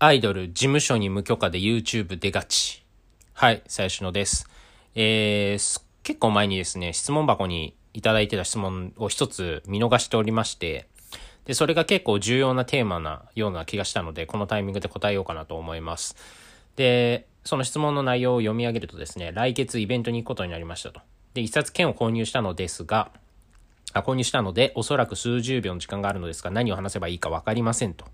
アイドル事務所に無許可で YouTube 出がち。はい、最初のです。えー、結構前にですね、質問箱にいただいてた質問を一つ見逃しておりまして、で、それが結構重要なテーマなような気がしたので、このタイミングで答えようかなと思います。で、その質問の内容を読み上げるとですね、来月イベントに行くことになりましたと。で、一冊券を購入したのですが、あ購入したので、おそらく数十秒の時間があるのですが、何を話せばいいか分かりませんと。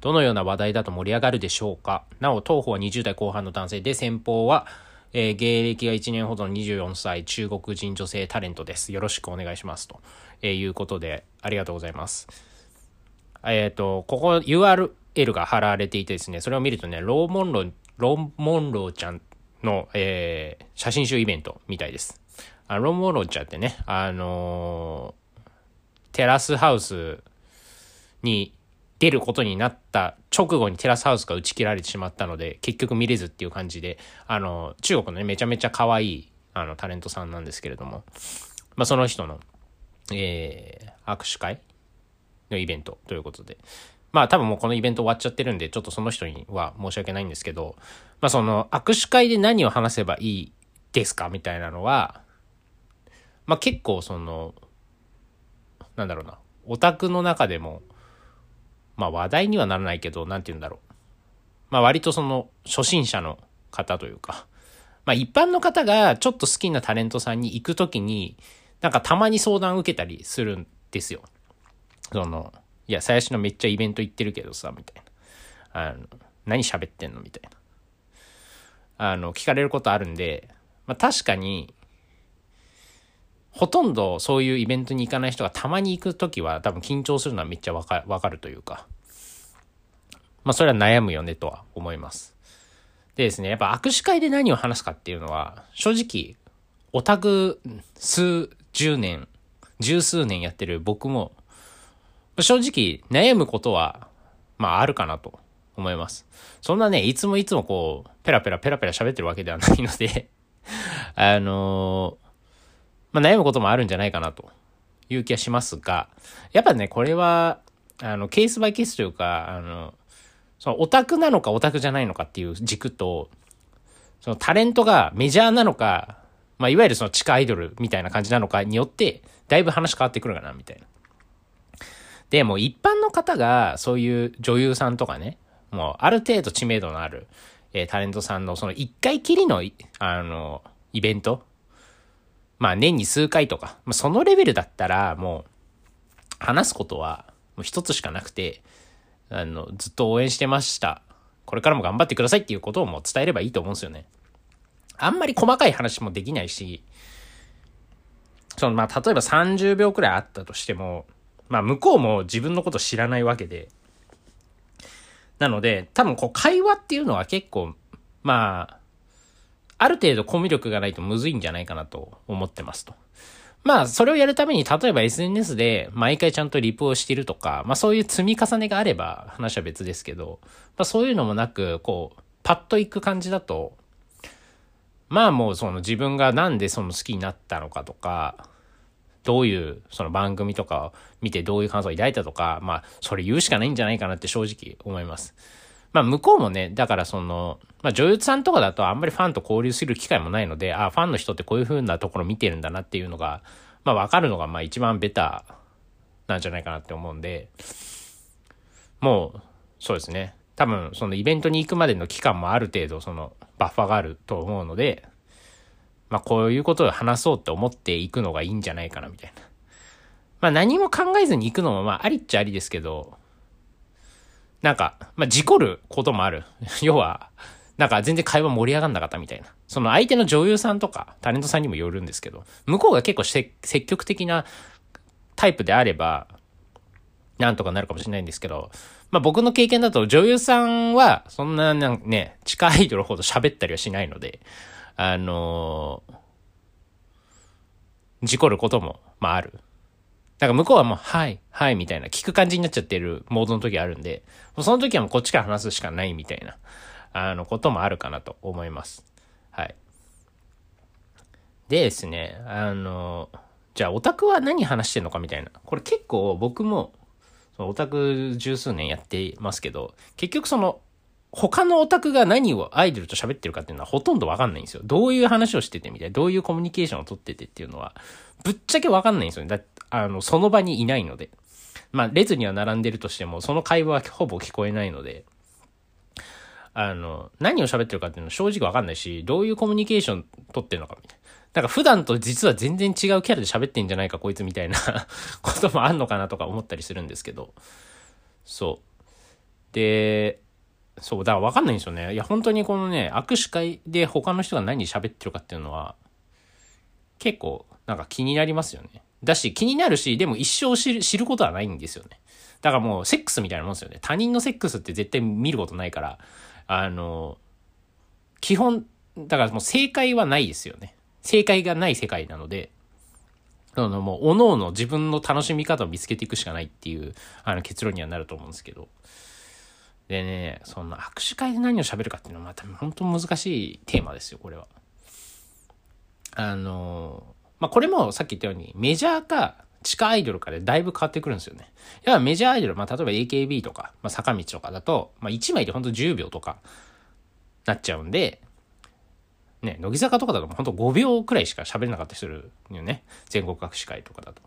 どのような話題だと盛り上がるでしょうか？なお、当方は20代後半の男性で、先方は、えー、芸歴が1年ほどの24歳、中国人女性タレントです。よろしくお願いします。と、えー、いうことで、ありがとうございます。えっ、ー、と、ここ URL が貼られていてですね、それを見るとね、ローモンロー、ローモンローちゃんの、えー、写真集イベントみたいです。あローモンローちゃんってね、あの、テラスハウスに出ることになった直後にテラスハウスが打ち切られてしまったので、結局見れずっていう感じで、あの、中国のね、めちゃめちゃ可愛い、あの、タレントさんなんですけれども、まあ、その人の、えー、握手会のイベントということで、まあ多分もうこのイベント終わっちゃってるんで、ちょっとその人には申し訳ないんですけど、まあその握手会で何を話せばいいですかみたいなのは、まあ結構その、なんだろうな、オタクの中でも、まあ話題にはならないけど、なんて言うんだろう。まあ割とその初心者の方というか、まあ一般の方がちょっと好きなタレントさんに行くときに、なんかたまに相談受けたりするんですよ。その、いや、最初のめっちゃイベント行ってるけどさ、みたいな。あの、何喋ってんの？みたいな。あの、聞かれることあるんで、まあ確かに、ほとんどそういうイベントに行かない人がたまに行く時は多分緊張するのはめっちゃわかわかるというか。まあそれは悩むよねとは思います。でですね、やっぱ握手会で何を話すかっていうのは、正直、オタク数十年、十数年やってる僕も、正直悩むことは、まああるかなと思います。そんなね、いつもいつもこう、ペラペラペラペラ喋ってるわけではないので あのーまあ、悩むこともあるんじゃないかなという気がしますが、やっぱね、これは、あの、ケースバイケースというか、あの、そのオタクなのかオタクじゃないのかっていう軸と、そのタレントがメジャーなのか、まあ、いわゆるその地下アイドルみたいな感じなのかによって、だいぶ話変わってくるかな、みたいな。で、も一般の方が、そういう女優さんとかね、もうある程度知名度のある、えー、タレントさんのその一回きりの、あの、イベントまあ年に数回とか、まあ、そのレベルだったらもう話すことはもう一つしかなくて、あの、ずっと応援してました。これからも頑張ってくださいっていうことをもう伝えればいいと思うんですよね。あんまり細かい話もできないし、そのまあ例えば30秒くらいあったとしても、まあ向こうも自分のこと知らないわけで、なので多分こう会話っていうのは結構、まあ、ある程度コミュ力がないとむずいんじゃないかなと思ってますと。まあ、それをやるために、例えば SNS で毎回ちゃんとリプをしてるとか、まあそういう積み重ねがあれば話は別ですけど、まあそういうのもなく、こう、パッといく感じだと、まあもうその自分がなんでその好きになったのかとか、どういうその番組とかを見てどういう感想を抱いたとか、まあそれ言うしかないんじゃないかなって正直思います。まあ向こうもね、だからその、まあ女優さんとかだとあんまりファンと交流する機会もないので、ああファンの人ってこういう風なところ見てるんだなっていうのが、まあわかるのがまあ一番ベターなんじゃないかなって思うんで、もう、そうですね。多分そのイベントに行くまでの期間もある程度そのバッファがあると思うので、まあこういうことを話そうって思っていくのがいいんじゃないかなみたいな。まあ何も考えずに行くのもまあありっちゃありですけど、なんか、まあ、事故ることもある。要は、なんか全然会話盛り上がんなかったみたいな。その相手の女優さんとかタレントさんにもよるんですけど、向こうが結構積極的なタイプであれば、なんとかなるかもしれないんですけど、まあ僕の経験だと女優さんはそんななんね、地下アイドルほど喋ったりはしないので、あのー、事故ることも、まあある。だか向こうはもう、はい、はい、みたいな、聞く感じになっちゃってるモードの時あるんで、もうその時はもうこっちから話すしかないみたいな、あの、こともあるかなと思います。はい。でですね、あの、じゃあオタクは何話してんのかみたいな。これ結構僕も、そのオタク十数年やってますけど、結局その、他のオタクが何をアイドルと喋ってるかっていうのはほとんどわかんないんですよ。どういう話をしててみたいな、どういうコミュニケーションを取っててっていうのは、ぶっちゃけわかんないんですよね。だあの、その場にいないので。まあ、列には並んでるとしても、その会話はほぼ聞こえないので、あの、何を喋ってるかっていうのは正直わかんないし、どういうコミュニケーション取ってるのかみたいな。なんか普段と実は全然違うキャラで喋ってんじゃないかこいつみたいな こともあんのかなとか思ったりするんですけど。そう。で、そう、だから分かんないんですよね。いや、本当にこのね、握手会で他の人が何喋ってるかっていうのは、結構、なんか気になりますよね。だし、気になるし、でも一生知る知ることはないんですよね。だからもう、セックスみたいなもんですよね。他人のセックスって絶対見ることないから、あの、基本、だからもう正解はないですよね。正解がない世界なので、あの、もう、おのおの自分の楽しみ方を見つけていくしかないっていう、あの、結論にはなると思うんですけど。でね、そんな握手会で何を喋るかっていうのはまた本当難しいテーマですよ、これは。あの、まあ、これもさっき言ったようにメジャーか地下アイドルかでだいぶ変わってくるんですよね。やっぱメジャーアイドル、まあ、例えば AKB とか、まあ、坂道とかだと、まあ、1枚でほんと10秒とかなっちゃうんで、ね、乃木坂とかだとほんと5秒くらいしか喋れなかったりするよね。全国握手会とかだと。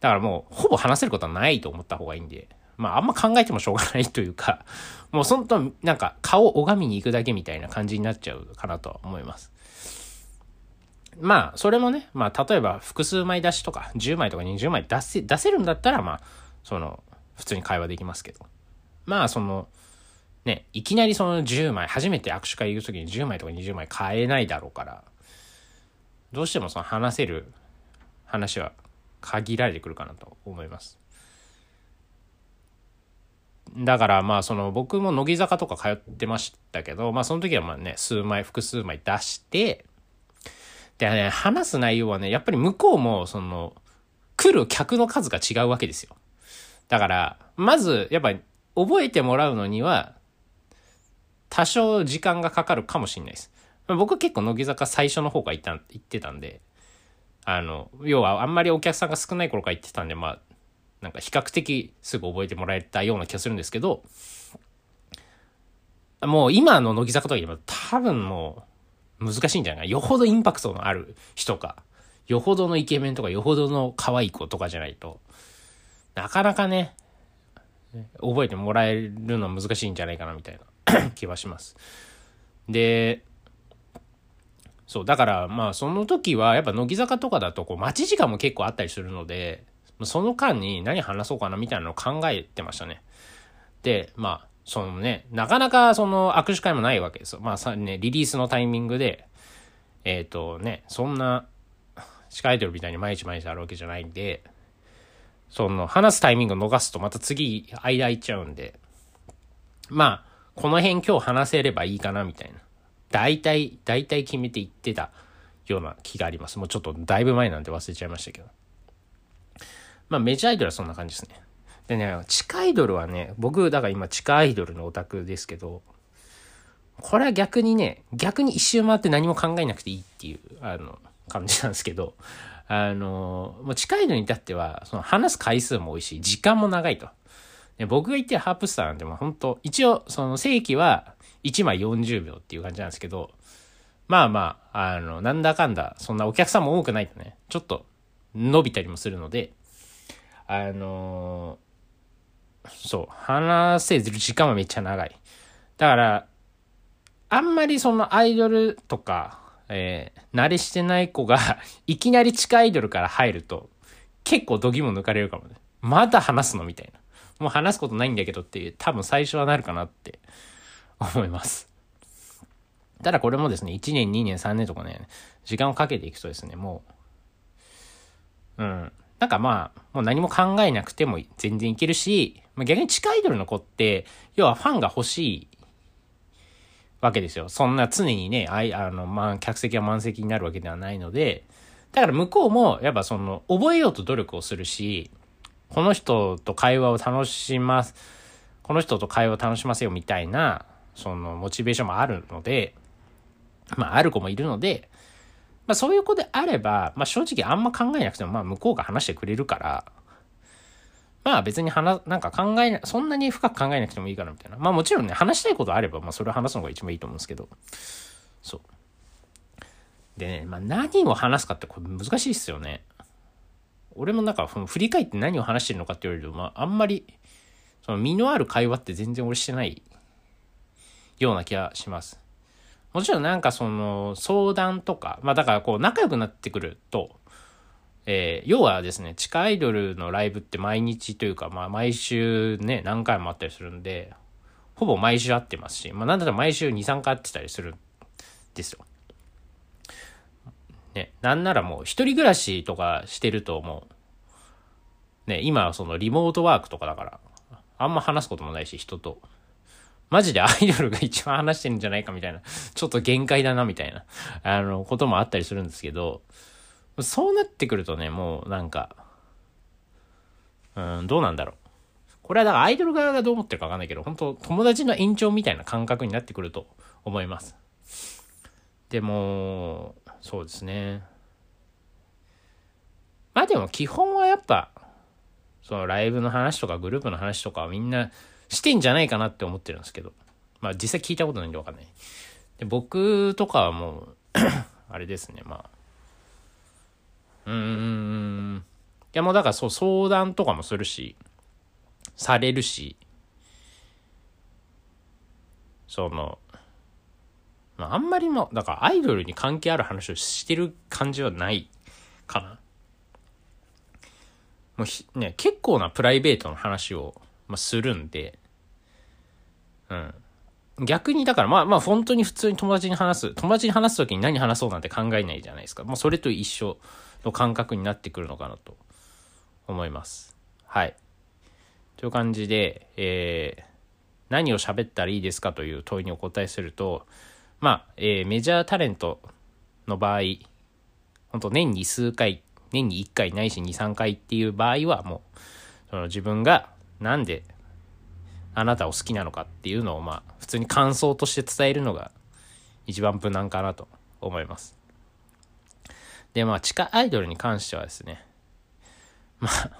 だからもう、ほぼ話せることはないと思った方がいいんで、まああんま考えてもしょうがないというか、もうそんとなんか顔を拝みに行くだけみたいな感じになっちゃうかなとは思います。まあそれもね、まあ例えば複数枚出しとか10枚とか20枚出せ、出せるんだったらまあその普通に会話できますけど。まあその、ね、いきなりその10枚、初めて握手会行く時に10枚とか20枚買えないだろうから、どうしてもその話せる話は限られてくるかなと思います。だからまあその僕も乃木坂とか通ってましたけど、まあその時はまあね、数枚、複数枚出して、でね、話す内容はね、やっぱり向こうもその、来る客の数が違うわけですよ。だから、まず、やっぱり覚えてもらうのには、多少時間がかかるかもしれないです。僕結構乃木坂最初の方が行った行ってたんで、あの、要はあんまりお客さんが少ない頃から行ってたんで、まあ、なんか比較的すぐ覚えてもらえたような気がするんですけど、もう今の乃木坂とか言えば多分もう難しいんじゃないかな。よほどインパクトのある人か、よほどのイケメンとかよほどの可愛い子とかじゃないと、なかなかね、覚えてもらえるのは難しいんじゃないかなみたいな 気はします。で、そう、だからまあその時はやっぱ乃木坂とかだとこう待ち時間も結構あったりするので、その間に何話そうかなみたいなのを考えてましたね。で、まあ、そのね、なかなかその握手会もないわけですよ。まあさ、ね、リリースのタイミングで、えっ、ー、とね、そんな、地下アイドルみたいに毎日毎日あるわけじゃないんで、その、話すタイミングを逃すとまた次、間空いちゃうんで、まあ、この辺今日話せればいいかなみたいな。大体、大体決めて言ってたような気があります。もうちょっとだいぶ前なんで忘れちゃいましたけど。まあメジャーアイドルはそんな感じですね。でね、地下アイドルはね、僕、だから今地下アイドルのオタクですけど、これは逆にね、逆に一周回って何も考えなくていいっていう、あの、感じなんですけど、あの、もう地下アイドルに至っては、その話す回数も多いし、時間も長いと。で僕が言ってるハープスターなんてもう本当一応、その正規は1枚40秒っていう感じなんですけど、まあまあ、あの、なんだかんだ、そんなお客さんも多くないとね、ちょっと伸びたりもするので、あのー、そう、話せる時間はめっちゃ長い。だから、あんまりそのアイドルとか、えー、慣れしてない子が いきなり地下アイドルから入ると、結構度肝抜かれるかもね。まだ話すのみたいな。もう話すことないんだけどっていう、多分最初はなるかなって思います。ただこれもですね、1年、2年、3年とかね、時間をかけていくとですね、もう、うん、なんかまあ、もう何も考えなくても全然いけるし、まあ、逆に地下アイドルの子って、要はファンが欲しいわけですよ。そんな常にね、あいあの、まあ、客席が満席になるわけではないので、だから向こうも、やっぱその、覚えようと努力をするし、この人と会話を楽します、この人と会話を楽しませようみたいな、その、モチベーションもあるので、まあ、ある子もいるので、まあそういう子であれば、まあ正直あんま考えなくても、まあ向こうが話してくれるから、まあ別に話、なんか考えな、そんなに深く考えなくてもいいかなみたいな。まあもちろんね、話したいことあれば、まあそれを話すのが一番いいと思うんですけど。そう。でね、まあ何を話すかってこれ難しいっすよね。俺もなんか、振り返って何を話してるのかって言われると、まああんまり、その身のある会話って全然俺してないような気がします。もちろんなんかその相談とか、まあだからこう仲良くなってくると、えー、要はですね、地下アイドルのライブって毎日というか、まあ毎週ね、何回もあったりするんで、ほぼ毎週会ってますし、まあなんだったら毎週2、3回会ってたりするんですよ。ね、なんならもう一人暮らしとかしてるともう、ね、今はそのリモートワークとかだから、あんま話すこともないし、人と。マジでアイドルが一番話してるんじゃないかみたいな、ちょっと限界だなみたいな、あの、こともあったりするんですけど、そうなってくるとね、もうなんか、うん、どうなんだろう。これはだからアイドル側がどう思ってるかわかんないけど、本当友達の延長みたいな感覚になってくると思います。でも、そうですね。まあでも基本はやっぱ、そのライブの話とかグループの話とかはみんなしてんじゃないかなって思ってるんですけど。まあ実際聞いたことないんでわかんない。で僕とかはもう あれですね、まあ。うーん。いやもうだからそう相談とかもするし、されるし、その、まあ、あんまりも、だからアイドルに関係ある話をしてる感じはないかな。もうね、結構なプライベートの話を、まあ、するんで、うん。逆にだからまあまあ本当に普通に友達に話す。友達に話す時に何話そうなんて考えないじゃないですか。もうそれと一緒の感覚になってくるのかなと思います。はい。という感じで、えー、何を喋ったらいいですかという問いにお答えすると、まあ、えー、メジャータレントの場合、本当年に数回、年に1回ないし2、3回っていう場合はもう、その自分がなんであなたを好きなのかっていうのをまあ、普通に感想として伝えるのが一番無難かなと思います。で、まあ、地下アイドルに関してはですね、まあ、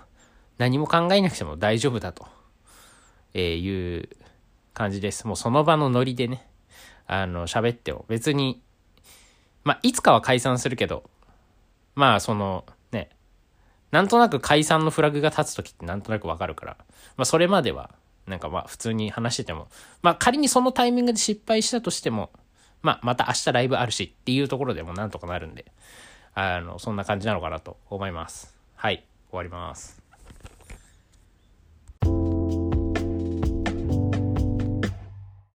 何も考えなくても大丈夫だと、えいう感じです。もうその場のノリでね、あの、喋っても別に、まあ、いつかは解散するけど、まあ、その、なんとなく解散のフラグが立つ時ってなんとなくわかるから、まあ、それまでは、なんかまあ、普通に話してても、まあ、仮にそのタイミングで失敗したとしても、まあ、また明日ライブあるしっていうところでもなんとかなるんで、あの、そんな感じなのかなと思います。はい、終わります。